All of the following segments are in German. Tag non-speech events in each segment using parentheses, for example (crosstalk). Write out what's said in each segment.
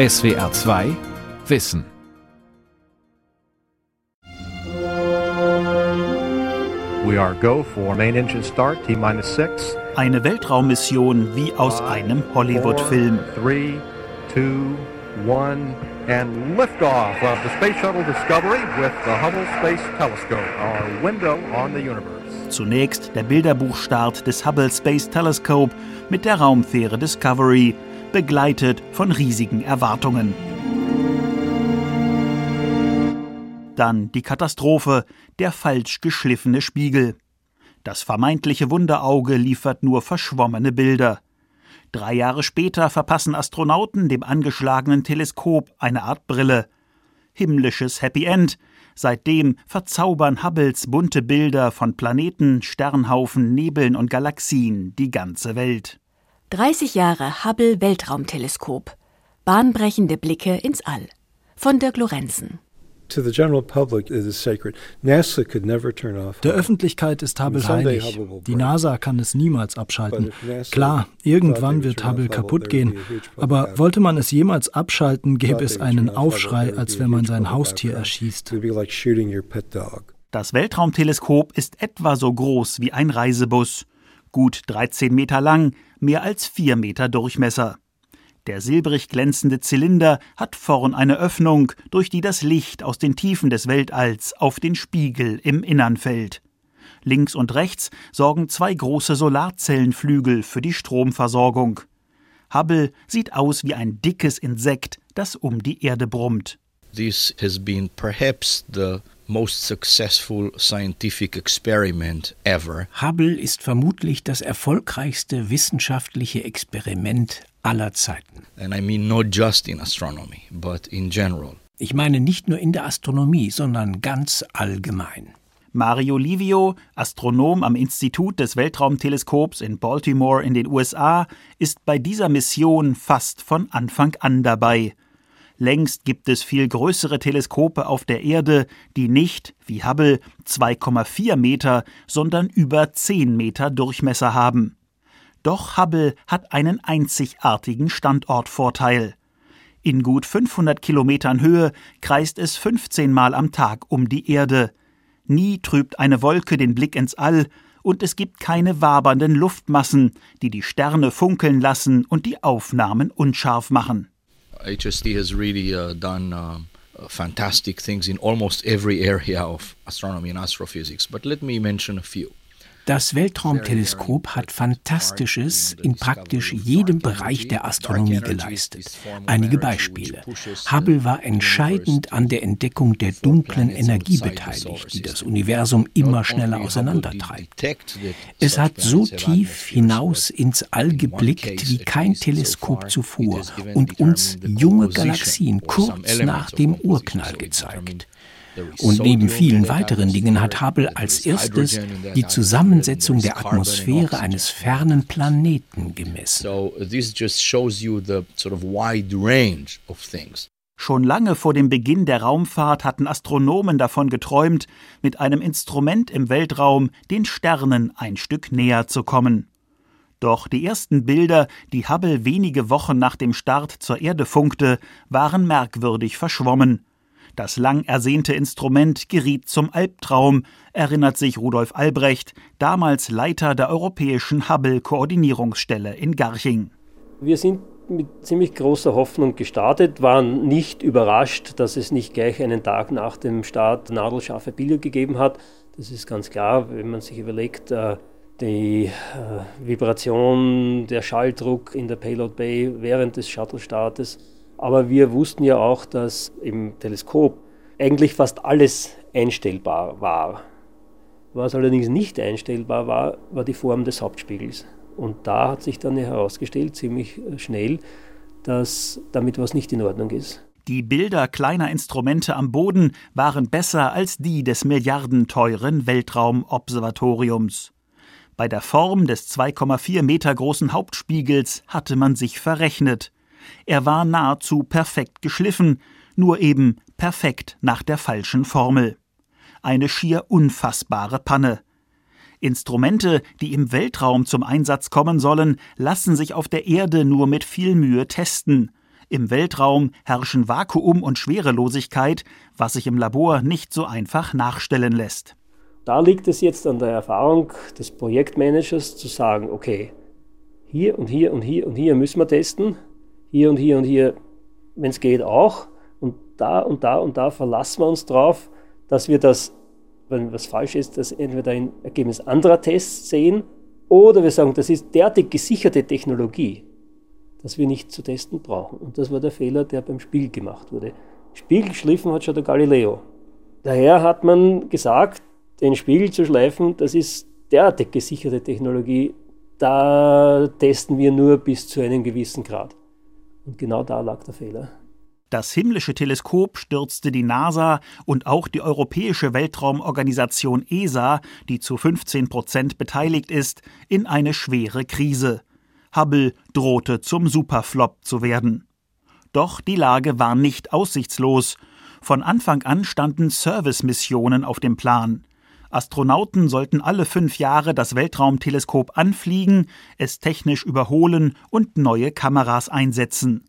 SWR 2 Wissen. We are go for main engine start, T minus 6. Eine Weltraummission wie aus einem Hollywood-Film. 3, 2, 1 and liftoff of the Space Shuttle Discovery with the Hubble Space Telescope, our window on the universe. Zunächst der Bilderbuchstart des Hubble Space Telescope mit der Raumfähre Discovery, begleitet von riesigen Erwartungen. Dann die Katastrophe, der falsch geschliffene Spiegel. Das vermeintliche Wunderauge liefert nur verschwommene Bilder. Drei Jahre später verpassen Astronauten dem angeschlagenen Teleskop eine Art Brille. Himmlisches Happy End. Seitdem verzaubern Hubbles bunte Bilder von Planeten, Sternhaufen, Nebeln und Galaxien die ganze Welt. 30 Jahre Hubble Weltraumteleskop. Bahnbrechende Blicke ins All. Von Dirk Lorenzen. Der Öffentlichkeit ist Hubble heilig. Die NASA kann es niemals abschalten. Klar, irgendwann wird Hubble kaputt gehen, aber wollte man es jemals abschalten, gäbe es einen Aufschrei, als wenn man sein Haustier erschießt. Das Weltraumteleskop ist etwa so groß wie ein Reisebus. Gut 13 Meter lang, mehr als 4 Meter Durchmesser. Der silbrig glänzende Zylinder hat vorn eine Öffnung, durch die das Licht aus den Tiefen des Weltalls auf den Spiegel im Innern fällt. Links und rechts sorgen zwei große Solarzellenflügel für die Stromversorgung. Hubble sieht aus wie ein dickes Insekt, das um die Erde brummt. This has been perhaps the most successful scientific experiment ever. Hubble ist vermutlich das erfolgreichste wissenschaftliche Experiment aller Zeiten. And I mean not just in astronomy, but in general. Ich meine nicht nur in der Astronomie, sondern ganz allgemein. Mario Livio, Astronom am Institut des Weltraumteleskops in Baltimore in den USA, ist bei dieser Mission fast von Anfang an dabei. Längst gibt es viel größere Teleskope auf der Erde, die nicht, wie Hubble, 2,4 Meter, sondern über 10 Meter Durchmesser haben. Doch Hubble hat einen einzigartigen Standortvorteil. In gut 500 Kilometern Höhe kreist es 15 Mal am Tag um die Erde. Nie trübt eine Wolke den Blick ins All und es gibt keine wabernden Luftmassen, die die Sterne funkeln lassen und die Aufnahmen unscharf machen. HST has really uh, done uh, fantastic things in almost every area of astronomy and astrophysics, but let me mention a few. Das Weltraumteleskop hat Fantastisches in praktisch jedem Bereich der Astronomie geleistet. Einige Beispiele. Hubble war entscheidend an der Entdeckung der dunklen Energie beteiligt, die das Universum immer schneller auseinandertreibt. Es hat so tief hinaus ins All geblickt wie kein Teleskop zuvor und uns junge Galaxien kurz nach dem Urknall gezeigt. Und neben vielen weiteren Dingen hat Hubble als erstes die Zusammensetzung der Atmosphäre eines fernen Planeten gemessen. Schon lange vor dem Beginn der Raumfahrt hatten Astronomen davon geträumt, mit einem Instrument im Weltraum den Sternen ein Stück näher zu kommen. Doch die ersten Bilder, die Hubble wenige Wochen nach dem Start zur Erde funkte, waren merkwürdig verschwommen. Das lang ersehnte Instrument geriet zum Albtraum, erinnert sich Rudolf Albrecht, damals Leiter der Europäischen Hubble-Koordinierungsstelle in Garching. Wir sind mit ziemlich großer Hoffnung gestartet, waren nicht überrascht, dass es nicht gleich einen Tag nach dem Start nadelscharfe Bilder gegeben hat. Das ist ganz klar, wenn man sich überlegt, äh, die äh, Vibration, der Schalldruck in der Payload Bay während des Shuttle-Startes aber wir wussten ja auch, dass im Teleskop eigentlich fast alles einstellbar war. Was allerdings nicht einstellbar war, war die Form des Hauptspiegels. Und da hat sich dann herausgestellt, ziemlich äh, schnell, dass damit was nicht in Ordnung ist. Die Bilder kleiner Instrumente am Boden waren besser als die des milliardenteuren Weltraumobservatoriums. Bei der Form des 2,4 Meter großen Hauptspiegels hatte man sich verrechnet. Er war nahezu perfekt geschliffen, nur eben perfekt nach der falschen Formel. Eine schier unfassbare Panne. Instrumente, die im Weltraum zum Einsatz kommen sollen, lassen sich auf der Erde nur mit viel Mühe testen. Im Weltraum herrschen Vakuum und Schwerelosigkeit, was sich im Labor nicht so einfach nachstellen lässt. Da liegt es jetzt an der Erfahrung des Projektmanagers zu sagen, okay, hier und hier und hier und hier müssen wir testen, hier und hier und hier, wenn es geht, auch. Und da und da und da verlassen wir uns drauf, dass wir das, wenn was falsch ist, das entweder ein Ergebnis anderer Tests sehen oder wir sagen, das ist derartig gesicherte Technologie, dass wir nicht zu testen brauchen. Und das war der Fehler, der beim Spiegel gemacht wurde. Spiegel geschliffen hat schon der Galileo. Daher hat man gesagt, den Spiegel zu schleifen, das ist derartig gesicherte Technologie, da testen wir nur bis zu einem gewissen Grad. Und genau da lag der Fehler. Das himmlische Teleskop stürzte die NASA und auch die Europäische Weltraumorganisation ESA, die zu 15 Prozent beteiligt ist, in eine schwere Krise. Hubble drohte zum Superflop zu werden. Doch die Lage war nicht aussichtslos. Von Anfang an standen Servicemissionen auf dem Plan. Astronauten sollten alle fünf Jahre das Weltraumteleskop anfliegen, es technisch überholen und neue Kameras einsetzen.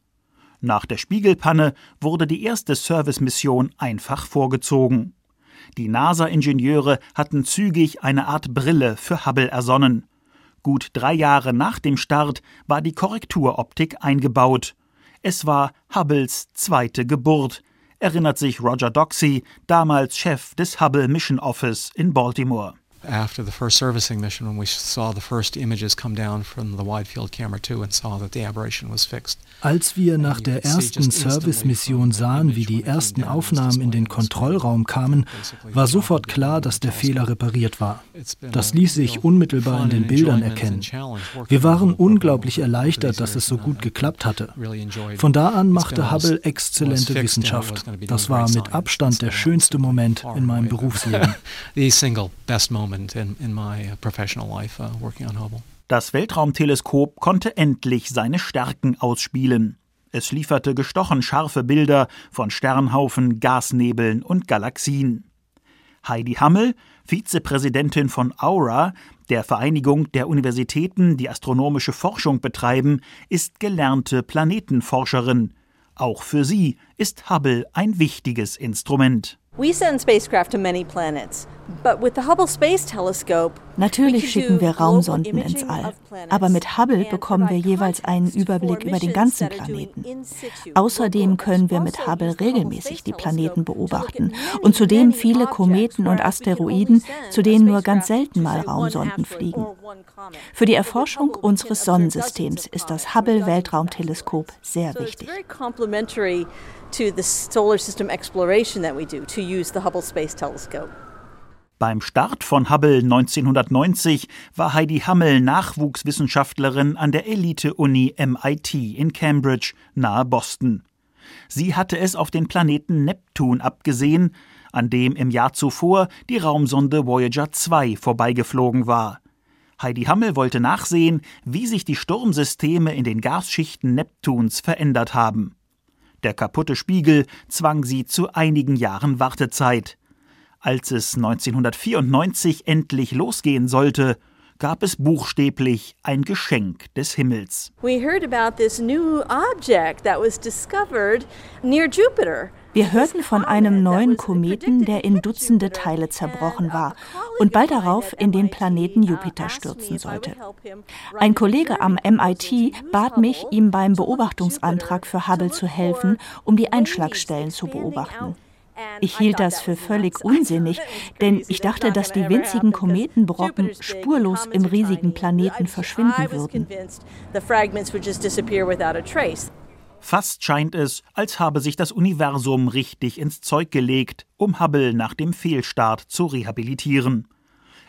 Nach der Spiegelpanne wurde die erste Servicemission einfach vorgezogen. Die NASA-Ingenieure hatten zügig eine Art Brille für Hubble ersonnen. Gut drei Jahre nach dem Start war die Korrekturoptik eingebaut. Es war Hubbles zweite Geburt, erinnert sich Roger Doxey, damals Chef des Hubble Mission Office in Baltimore. After the first servicing mission when we saw the first images come down from the wide field camera 2 and saw that the aberration was fixed. Als wir nach der ersten Service-Mission sahen, wie die ersten Aufnahmen in den Kontrollraum kamen, war sofort klar, dass der Fehler repariert war. Das ließ sich unmittelbar in den Bildern erkennen. Wir waren unglaublich erleichtert, dass es so gut geklappt hatte. Von da an machte Hubble exzellente Wissenschaft. Das war mit Abstand der schönste Moment in meinem Berufsleben. (laughs) moment in, in my uh, professional life uh, working on Hubble. Das Weltraumteleskop konnte endlich seine Stärken ausspielen. Es lieferte gestochen scharfe Bilder von Sternhaufen, Gasnebeln und Galaxien. Heidi Hammel, Vizepräsidentin von Aura, der Vereinigung der Universitäten, die astronomische Forschung betreiben, ist gelernte Planetenforscherin. Auch für sie ist Hubble ein wichtiges Instrument. We send spacecraft to many planets. Natürlich schicken wir Raumsonden ins All, aber mit Hubble bekommen wir jeweils einen Überblick über den ganzen Planeten. Außerdem können wir mit Hubble regelmäßig die Planeten beobachten und zudem viele Kometen und Asteroiden, zu denen nur ganz selten mal Raumsonden fliegen. Für die Erforschung unseres Sonnensystems ist das Hubble Weltraumteleskop sehr wichtig. to the solar system exploration that we do to use the Hubble Space Telescope. Beim Start von Hubble 1990 war Heidi Hammel Nachwuchswissenschaftlerin an der Elite-Uni MIT in Cambridge nahe Boston. Sie hatte es auf den Planeten Neptun abgesehen, an dem im Jahr zuvor die Raumsonde Voyager 2 vorbeigeflogen war. Heidi Hammel wollte nachsehen, wie sich die Sturmsysteme in den Gasschichten Neptuns verändert haben. Der kaputte Spiegel zwang sie zu einigen Jahren Wartezeit. Als es 1994 endlich losgehen sollte, gab es buchstäblich ein Geschenk des Himmels. We heard about this new object that was discovered near Jupiter. Wir hörten von einem neuen Kometen, der in Dutzende Teile zerbrochen war und bald darauf in den Planeten Jupiter stürzen sollte. Ein Kollege am MIT bat mich, ihm beim Beobachtungsantrag für Hubble zu helfen, um die Einschlagstellen zu beobachten. Ich hielt das für völlig (laughs) unsinnig, denn ich dachte, dass die winzigen Kometenbrocken spurlos im riesigen Planeten verschwinden würden. Fast scheint es, als habe sich das Universum richtig ins Zeug gelegt, um Hubble nach dem Fehlstart zu rehabilitieren.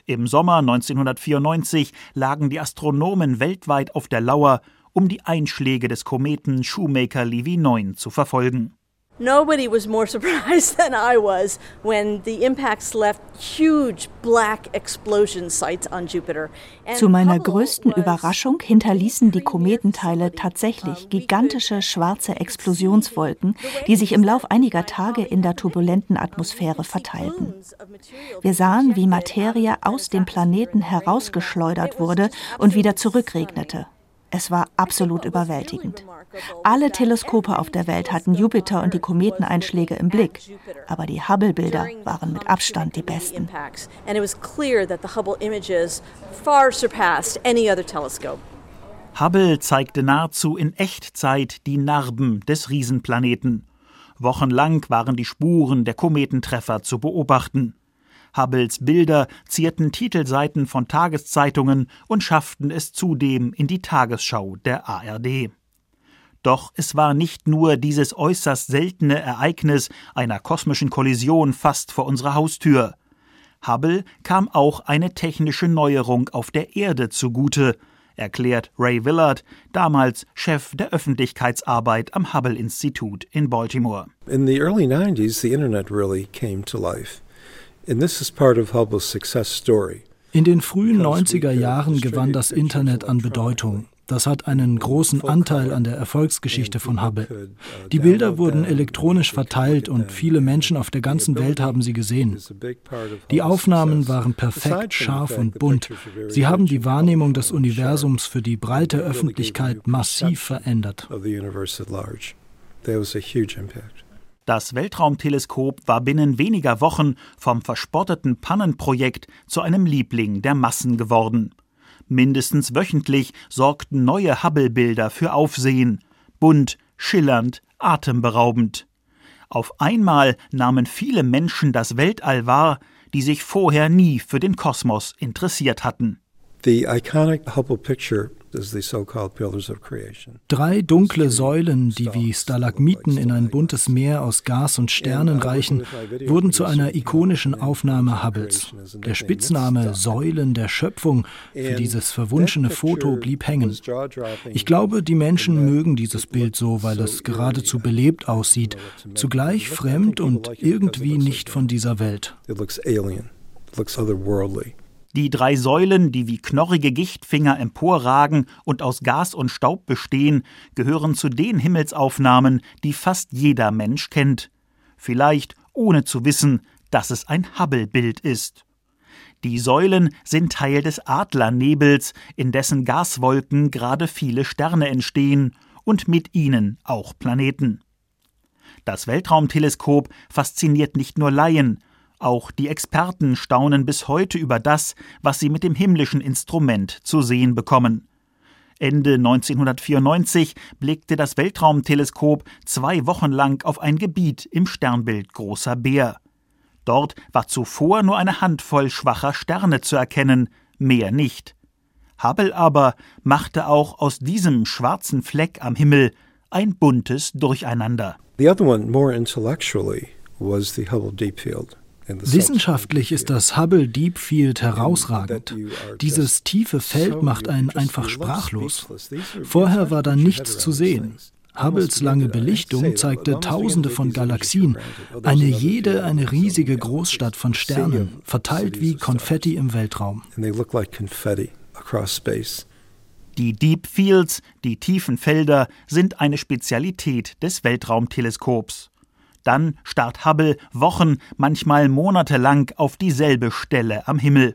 Im Sommer 1994 lagen die Astronomen weltweit auf der Lauer, um die Einschläge des Kometen Shoemaker-Levy 9 zu verfolgen. Nobody was more (laughs) surprised than I was when the impacts left huge black explosion sites on Jupiter. Zu meiner größten Überraschung hinterließen die Kometenteile tatsächlich gigantische schwarze Explosionswolken, die sich im Lauf einiger Tage in der turbulenten Atmosphäre verteilten. Wir sahen, wie Materie aus dem Planeten herausgeschleudert wurde und wieder zurückregnete. Es war absolut überwältigend. Alle Teleskope auf der Welt hatten Jupiter und die Kometeneinschläge im Blick, aber die Hubble-Bilder waren mit Abstand die besten. Hubble zeigte nahezu in Echtzeit die Narben des Riesenplaneten. Wochenlang waren die Spuren der Kometentreffer zu beobachten. Hubbles Bilder zierten Titelseiten von Tageszeitungen und schafften es zudem in die Tagesschau der ARD. Doch es war nicht nur dieses äußerst seltene Ereignis einer kosmischen Kollision fast vor unserer Haustür. Hubble kam auch eine technische Neuerung auf der Erde zugute, erklärt Ray Willard, damals Chef der Öffentlichkeitsarbeit am Hubble-Institut in Baltimore. In the early 90s the internet really came to life. In den frühen 90er Jahren gewann das Internet an Bedeutung. Das hat einen großen Anteil an der Erfolgsgeschichte von Hubble. Die Bilder wurden elektronisch verteilt und viele Menschen auf der ganzen Welt haben sie gesehen. Die Aufnahmen waren perfekt, scharf und bunt. Sie haben die Wahrnehmung des Universums für die breite Öffentlichkeit massiv verändert. Das Weltraumteleskop war binnen weniger Wochen vom verspotteten Pannenprojekt zu einem Liebling der Massen geworden. Mindestens wöchentlich sorgten neue Hubble-Bilder für Aufsehen. Bunt, schillernd, atemberaubend. Auf einmal nahmen viele Menschen das Weltall wahr, die sich vorher nie für den Kosmos interessiert hatten. The iconic Hubble picture Drei dunkle Säulen, die wie Stalagmiten in ein buntes Meer aus Gas und Sternen reichen, wurden zu einer ikonischen Aufnahme Hubbles. Der Spitzname Säulen der Schöpfung für dieses verwunschene Foto blieb hängen. Ich glaube, die Menschen mögen dieses Bild so, weil es geradezu belebt aussieht, zugleich fremd und irgendwie nicht von dieser Welt. It looks alien. It looks otherworldly. Die drei Säulen, die wie knorrige Gichtfinger emporragen und aus Gas und Staub bestehen, gehören zu den Himmelsaufnahmen, die fast jeder Mensch kennt. Vielleicht ohne zu wissen, dass es ein Hubble-Bild ist. Die Säulen sind Teil des Adlernebels, in dessen Gaswolken gerade viele Sterne entstehen und mit ihnen auch Planeten. Das Weltraumteleskop fasziniert nicht nur Laien, auch die Experten staunen bis heute über das, was sie mit dem himmlischen Instrument zu sehen bekommen. Ende 1994 blickte das Weltraumteleskop zwei Wochen lang auf ein Gebiet im Sternbild Großer Bär. Dort war zuvor nur eine Handvoll schwacher Sterne zu erkennen, mehr nicht. Hubble aber machte auch aus diesem schwarzen Fleck am Himmel ein buntes Durcheinander. The other one more intellectually was the Hubble Deep Field. Wissenschaftlich ist das Hubble Deep Field herausragend. Dieses tiefe Feld macht einen einfach sprachlos. Vorher war da nichts zu sehen. Hubbles lange Belichtung zeigte Tausende von Galaxien, eine jede eine riesige Großstadt von Sternen, verteilt wie Konfetti im Weltraum. Die Deep Fields, die tiefen Felder, sind eine Spezialität des Weltraumteleskops. Dann starrt Hubble Wochen, manchmal Monate lang auf dieselbe Stelle am Himmel.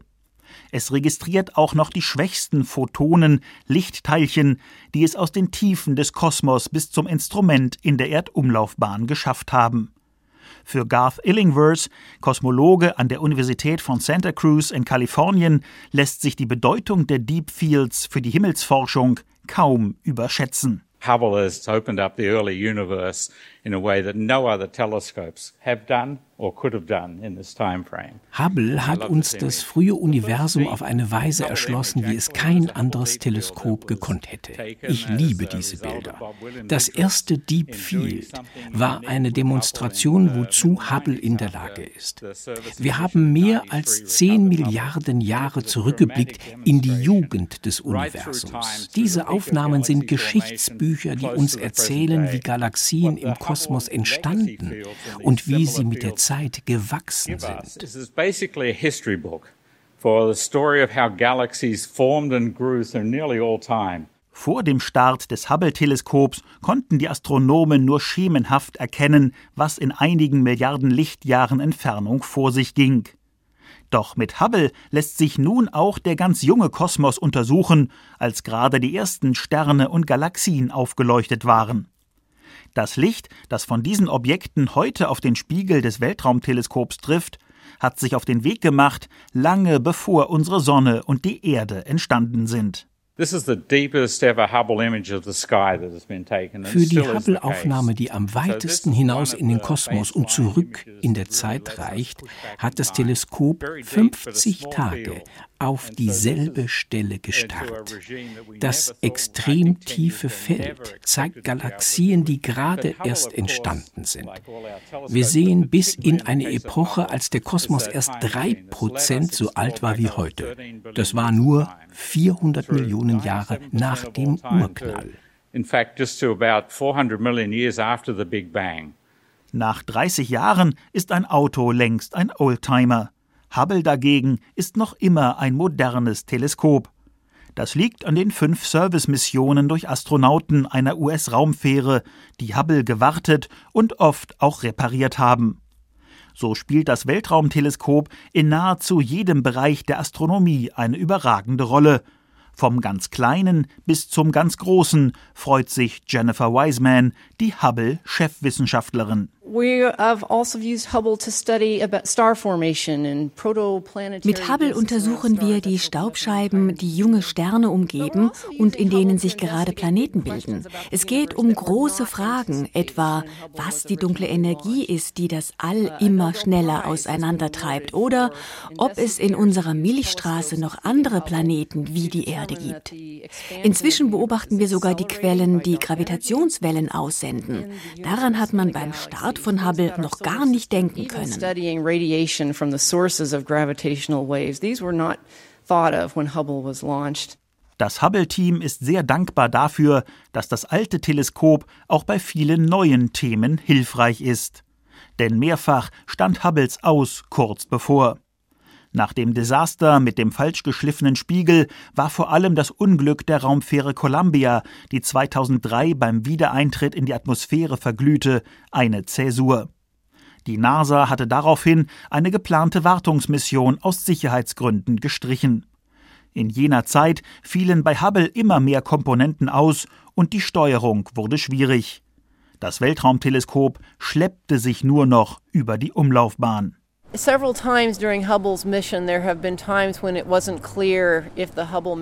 Es registriert auch noch die schwächsten Photonen, Lichtteilchen, die es aus den Tiefen des Kosmos bis zum Instrument in der Erdumlaufbahn geschafft haben. Für Garth Illingworth, Kosmologe an der Universität von Santa Cruz in Kalifornien, lässt sich die Bedeutung der Deep Fields für die Himmelsforschung kaum überschätzen. Hubble has opened up the early universe in a way that no other telescopes have done Hubble hat uns das frühe Universum auf eine Weise erschlossen, wie es kein anderes Teleskop gekonnt hätte. Ich liebe diese Bilder. Das erste Deep Field war eine Demonstration, wozu Hubble in der Lage ist. Wir haben mehr als 10 Milliarden Jahre zurückgeblickt in die Jugend des Universums. Diese Aufnahmen sind Geschichtsbücher, die uns erzählen, wie Galaxien im Kosmos entstanden und wie sie mit der Zeit gewachsen sind. This is basically a history book for the story of how galaxies formed and grew through nearly all time. Vor dem Start des Hubble-Teleskops konnten die Astronomen nur schemenhaft erkennen, was in einigen Milliarden Lichtjahren Entfernung vor sich ging. Doch mit Hubble lässt sich nun auch der ganz junge Kosmos untersuchen, als gerade die ersten Sterne und Galaxien aufgeleuchtet waren. Das Licht, das von diesen Objekten heute auf den Spiegel des Weltraumteleskops trifft, hat sich auf den Weg gemacht, lange bevor unsere Sonne und die Erde entstanden sind. Für die Hubble-Aufnahme, die am weitesten hinaus in den Kosmos und zurück in der Zeit reicht, hat das Teleskop 50 Tage auf dieselbe Stelle gestarrt. Das extrem tiefe Feld zeigt Galaxien, die gerade erst entstanden sind. Wir sehen bis in eine Epoche, als der Kosmos erst drei Prozent so alt war wie heute. Das war nur 400 Millionen Jahre nach dem Urknall. Nach 30 Jahren ist ein Auto längst ein Oldtimer. Hubble dagegen ist noch immer ein modernes Teleskop. Das liegt an den fünf Servicemissionen durch Astronauten einer US-Raumfähre, die Hubble gewartet und oft auch repariert haben. So spielt das Weltraumteleskop in nahezu jedem Bereich der Astronomie eine überragende Rolle. Vom ganz Kleinen bis zum ganz Großen freut sich Jennifer Wiseman, die Hubble-Chefwissenschaftlerin. Also Mit Hubble untersuchen wir die Staubscheiben, die junge Sterne umgeben also und in denen sich gerade Planeten bilden. Es geht um große Fragen, etwa was die dunkle Energie ist, die das All immer schneller auseinandertreibt, oder ob es in unserer Milchstraße noch andere Planeten wie die Erde gibt. Inzwischen beobachten wir sogar die Quellen, die Gravitationswellen aussenden. Daran hat man beim Start Start von Hubble noch gar nicht denken können. Das Hubble-Team ist sehr dankbar dafür, dass das alte Teleskop auch bei vielen neuen Themen hilfreich ist. Denn mehrfach stand Hubbles aus kurz bevor. Nach dem Desaster mit dem falsch geschliffenen Spiegel war vor allem das Unglück der Raumfähre Columbia, die 2003 beim Wiedereintritt in die Atmosphäre verglühte, eine Zäsur. Die NASA hatte daraufhin eine geplante Wartungsmission aus Sicherheitsgründen gestrichen. In jener Zeit fielen bei Hubble immer mehr Komponenten aus und die Steuerung wurde schwierig. Das Weltraumteleskop schleppte sich nur noch über die Umlaufbahn.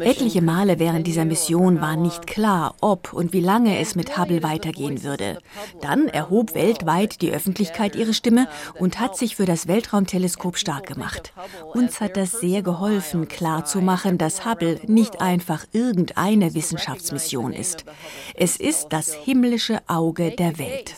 Etliche Male während dieser Mission war nicht klar, ob und wie lange es mit Hubble weitergehen würde. Dann erhob weltweit die Öffentlichkeit ihre Stimme und hat sich für das Weltraumteleskop stark gemacht. Uns hat das sehr geholfen, klarzumachen, dass Hubble nicht einfach irgendeine Wissenschaftsmission ist. Es ist das himmlische Auge der Welt.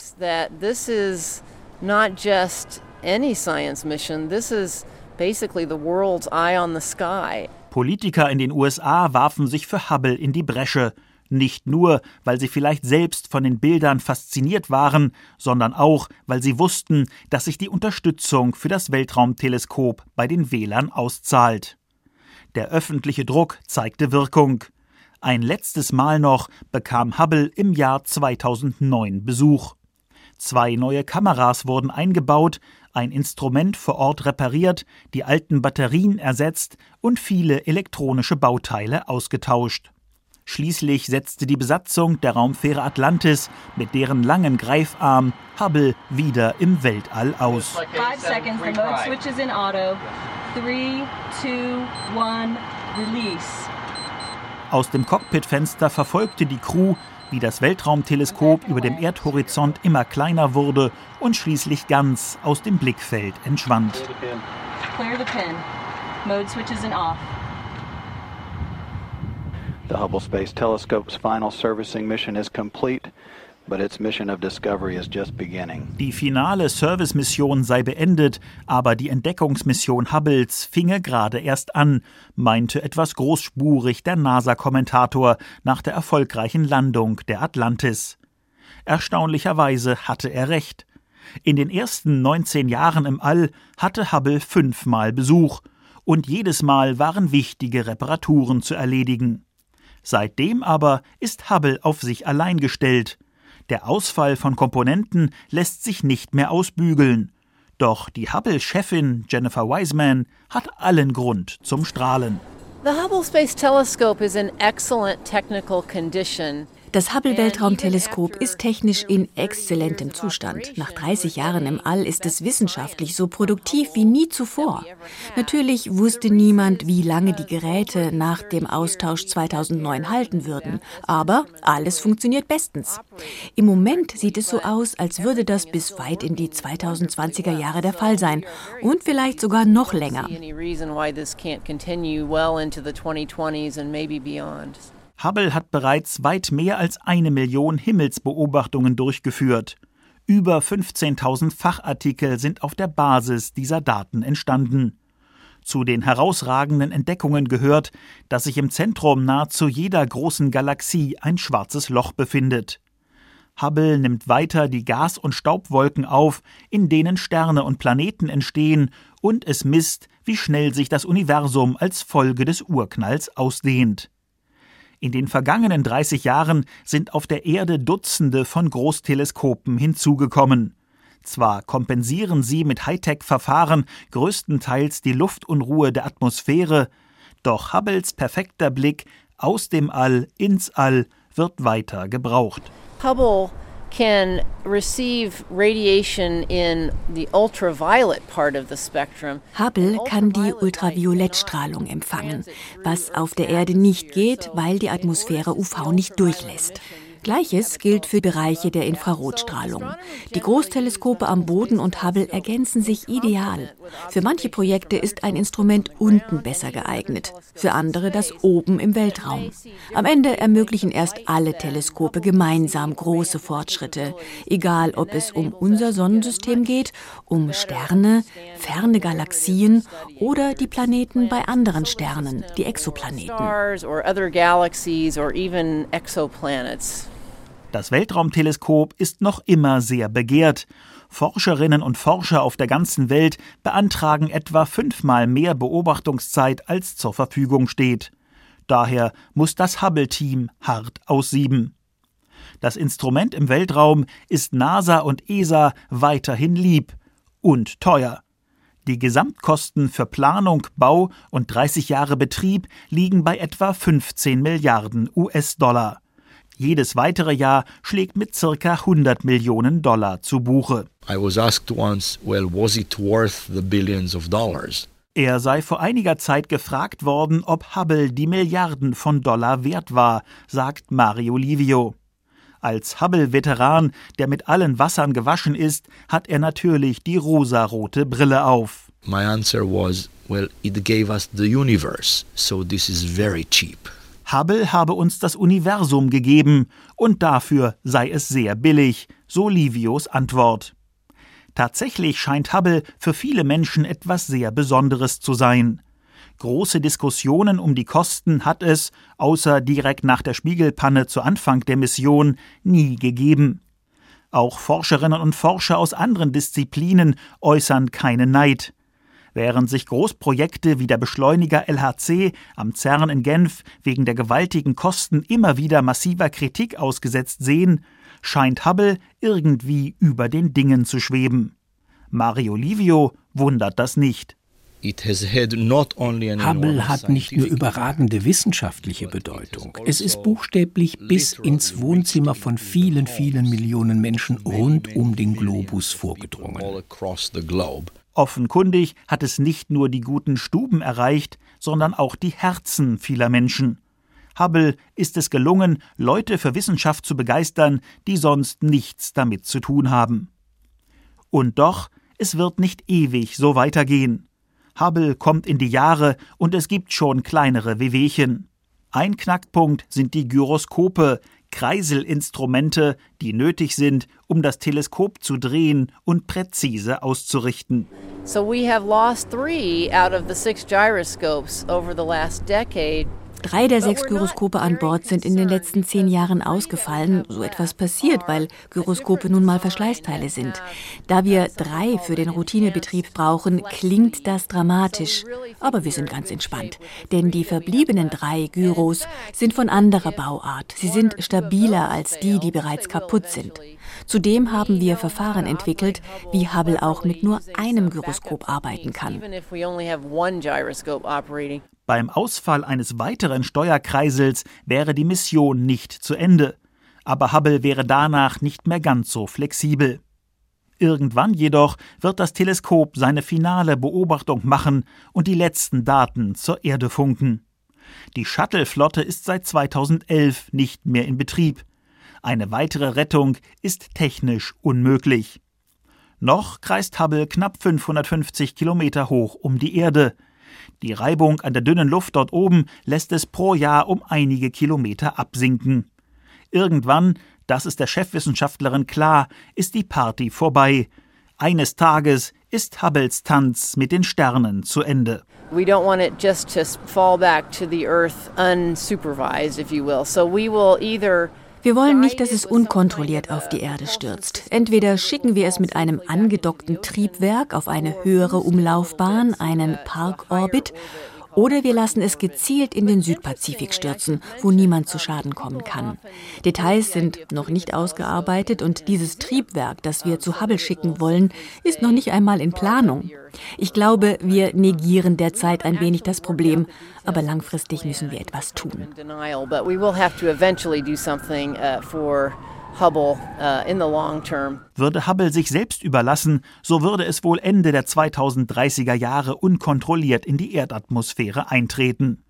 Not just any science mission. This is basically the world's eye on the sky. Politiker in den USA warfen sich für Hubble in die Bresche. Nicht nur, weil sie vielleicht selbst von den Bildern fasziniert waren, sondern auch, weil sie wussten, dass sich die Unterstützung für das Weltraumteleskop bei den Wählern auszahlt. Der öffentliche Druck zeigte Wirkung. Ein letztes Mal noch bekam Hubble im Jahr 2009 Besuch. Zwei neue Kameras wurden eingebaut, ein Instrument vor Ort repariert, die alten Batterien ersetzt und viele elektronische Bauteile ausgetauscht. Schließlich setzte die Besatzung der Raumfähre Atlantis mit deren langen Greifarm Hubble wieder im Weltall aus. Aus dem Cockpitfenster verfolgte die Crew wie das Weltraumteleskop über dem Erdhorizont immer kleiner wurde und schließlich ganz aus dem Blickfeld entschwand. The Hubble Space Telescope's final servicing mission is complete. Die finale Servicemission sei beendet, aber die Entdeckungsmission Hubbles finge gerade erst an, meinte etwas großspurig der NASA-Kommentator nach der erfolgreichen Landung der Atlantis. Erstaunlicherweise hatte er recht. In den ersten 19 Jahren im All hatte Hubble fünfmal Besuch, und jedes Mal waren wichtige Reparaturen zu erledigen. Seitdem aber ist Hubble auf sich allein gestellt. Der Ausfall von Komponenten lässt sich nicht mehr ausbügeln. Doch die Hubble-Chefin Jennifer Wiseman hat allen Grund zum Strahlen. The Hubble Space Telescope is in excellent technical condition. Das Hubble-Weltraumteleskop ist technisch in exzellentem Zustand. Nach 30 Jahren im All ist es wissenschaftlich so produktiv wie nie zuvor. Natürlich wusste niemand, wie lange die Geräte nach dem Austausch 2009 halten würden, aber alles funktioniert bestens. Im Moment sieht es so aus, als würde das bis weit in die 2020er Jahre der Fall sein und vielleicht sogar noch länger. Hubble hat bereits weit mehr als eine Million Himmelsbeobachtungen durchgeführt. Über 15.000 Fachartikel sind auf der Basis dieser Daten entstanden. Zu den herausragenden Entdeckungen gehört, dass sich im Zentrum nahezu jeder großen Galaxie ein schwarzes Loch befindet. Hubble nimmt weiter die Gas- und Staubwolken auf, in denen Sterne und Planeten entstehen, und es misst, wie schnell sich das Universum als Folge des Urknalls ausdehnt. In den vergangenen 30 Jahren sind auf der Erde Dutzende von Großteleskopen hinzugekommen. Zwar kompensieren sie mit Hightech-Verfahren größtenteils die Luftunruhe der Atmosphäre, doch Hubbles perfekter Blick aus dem All ins All wird weiter gebraucht. Hubble can receive radiation in the ultraviolet part of the spectrum. Hubble kann die Ultraviolettstrahlung empfangen, was auf der Erde nicht geht, weil die Atmosphäre UV nicht durchlässt. Gleiches gilt für Bereiche der Infrarotstrahlung. Die Großteleskope am Boden und Hubble ergänzen sich ideal. Für manche Projekte ist ein Instrument unten besser geeignet, für andere das oben im Weltraum. Am Ende ermöglichen erst alle Teleskope gemeinsam große Fortschritte, egal ob es um unser Sonnensystem geht, um Sterne, ferne Galaxien oder die Planeten bei anderen Sternen, die Exoplaneten. Das Weltraumteleskop ist noch immer sehr begehrt. Forscherinnen und Forscher auf der ganzen Welt beantragen etwa fünfmal mehr Beobachtungszeit, als zur Verfügung steht. Daher muss das Hubble-Team hart aussieben. Das Instrument im Weltraum ist NASA und ESA weiterhin lieb und teuer. Die Gesamtkosten für Planung, Bau und 30 Jahre Betrieb liegen bei etwa 15 Milliarden US-Dollar. Jedes weitere Jahr schlägt mit circa 100 Millionen Dollar zu Buche. Once, well? Er sei vor einiger Zeit gefragt worden, ob Hubble die Milliarden von Dollar wert war, sagt Mario Livio. Als Hubble-Veteran, der mit allen Wassern gewaschen ist, hat er natürlich die rosarote Brille auf. My answer was, well, it gave us the universe, so this is very cheap. Hubble habe uns das Universum gegeben, und dafür sei es sehr billig, so Livios Antwort. Tatsächlich scheint Hubble für viele Menschen etwas sehr Besonderes zu sein. Große Diskussionen um die Kosten hat es, außer direkt nach der Spiegelpanne zu Anfang der Mission, nie gegeben. Auch Forscherinnen und Forscher aus anderen Disziplinen äußern keinen Neid. Während sich Großprojekte wie der Beschleuniger LHC am CERN in Genf wegen der gewaltigen Kosten immer wieder massiver Kritik ausgesetzt sehen, scheint Hubble irgendwie über den Dingen zu schweben. Mario Livio wundert das nicht. Hubble hat nicht nur überragende wissenschaftliche Bedeutung, es ist buchstäblich bis ins Wohnzimmer von vielen, vielen Millionen Menschen rund um den Globus vorgedrungen. Offenkundig hat es nicht nur die guten Stuben erreicht, sondern auch die Herzen vieler Menschen. Hubble ist es gelungen, Leute für Wissenschaft zu begeistern, die sonst nichts damit zu tun haben. Und doch, es wird nicht ewig so weitergehen. Hubble kommt in die Jahre und es gibt schon kleinere Wehwehchen. Ein Knackpunkt sind die Gyroskope, Kreiselinstrumente, die nötig sind, um das Teleskop zu drehen und präzise auszurichten. So we have lost three out of the six gyroscopes over the last decade Drei der sechs Gyroskope an Bord sind in den letzten zehn Jahren ausgefallen. So etwas passiert, weil Gyroskope nun mal Verschleißteile sind. Da wir drei für den Routinebetrieb brauchen, klingt das dramatisch. Aber wir sind ganz entspannt. Denn die verbliebenen drei Gyros sind von anderer Bauart. Sie sind stabiler als die, die bereits kaputt sind. Zudem haben wir Verfahren entwickelt, wie Hubble auch mit nur einem Gyroskop arbeiten kann. Beim Ausfall eines weiteren Steuerkreisels wäre die Mission nicht zu Ende. Aber Hubble wäre danach nicht mehr ganz so flexibel. Irgendwann jedoch wird das Teleskop seine finale Beobachtung machen und die letzten Daten zur Erde funken. Die Shuttle-Flotte ist seit 2011 nicht mehr in Betrieb. Eine weitere Rettung ist technisch unmöglich. Noch kreist Hubble knapp 550 Kilometer hoch um die Erde. Die Reibung an der dünnen Luft dort oben lässt es pro Jahr um einige Kilometer absinken. Irgendwann, das ist der Chefwissenschaftlerin klar, ist die Party vorbei. Eines Tages ist Hubbles Tanz mit den Sternen zu Ende. We don't want it just to fall back to the earth unsupervised, if you will. So we will either wir wollen nicht, dass es unkontrolliert auf die Erde stürzt. Entweder schicken wir es mit einem angedockten Triebwerk auf eine höhere Umlaufbahn, einen Parkorbit, oder wir lassen es gezielt in den Südpazifik stürzen, wo niemand zu Schaden kommen kann. Details sind noch nicht ausgearbeitet und dieses Triebwerk, das wir zu Hubble schicken wollen, ist noch nicht einmal in Planung. Ich glaube, wir negieren derzeit ein wenig das Problem, aber langfristig müssen wir etwas tun. Hubble uh, in the long term. Würde Hubble sich selbst überlassen, so würde es wohl Ende der 2030er Jahre unkontrolliert in die Erdatmosphäre eintreten.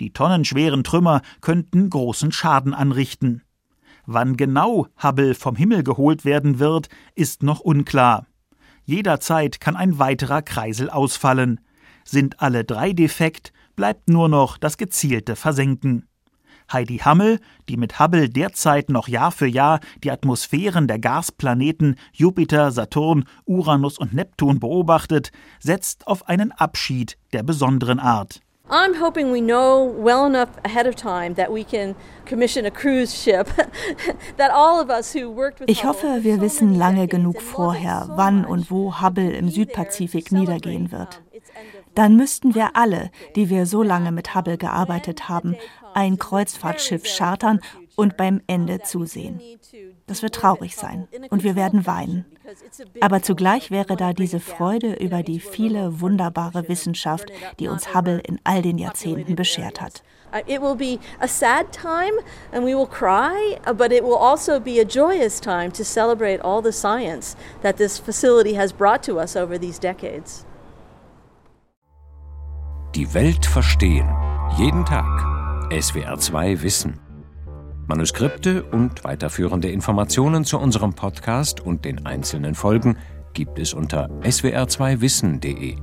Die tonnenschweren Trümmer könnten großen Schaden anrichten. Wann genau Hubble vom Himmel geholt werden wird, ist noch unklar. Jederzeit kann ein weiterer Kreisel ausfallen. Sind alle drei defekt, bleibt nur noch das gezielte Versenken. Heidi Hammel, die mit Hubble derzeit noch Jahr für Jahr die Atmosphären der Gasplaneten Jupiter, Saturn, Uranus und Neptun beobachtet, setzt auf einen Abschied der besonderen Art. I'm hoping we know well enough ahead of time that we can commission a cruise ship (laughs) that all of us who worked with Ich hoffe, wir wissen lange genug vorher, wann und wo Hubble im Südpazifik niedergehen wird. Dann müssten wir alle, die wir so lange mit Hubble gearbeitet haben, ein Kreuzfahrtschiff chartern und beim Ende zusehen. Das wird traurig sein und wir werden weinen. Aber zugleich wäre da diese Freude über die viele wunderbare Wissenschaft, die uns Hubble in all den Jahrzehnten beschert hat. It will be a sad time and we will cry, but it will also be a joyous time to celebrate all the science that this facility has brought to us over these decades. Die Welt verstehen. Jeden Tag. SWR2 Wissen. Manuskripte und weiterführende Informationen zu unserem Podcast und den einzelnen Folgen gibt es unter swr2wissen.de.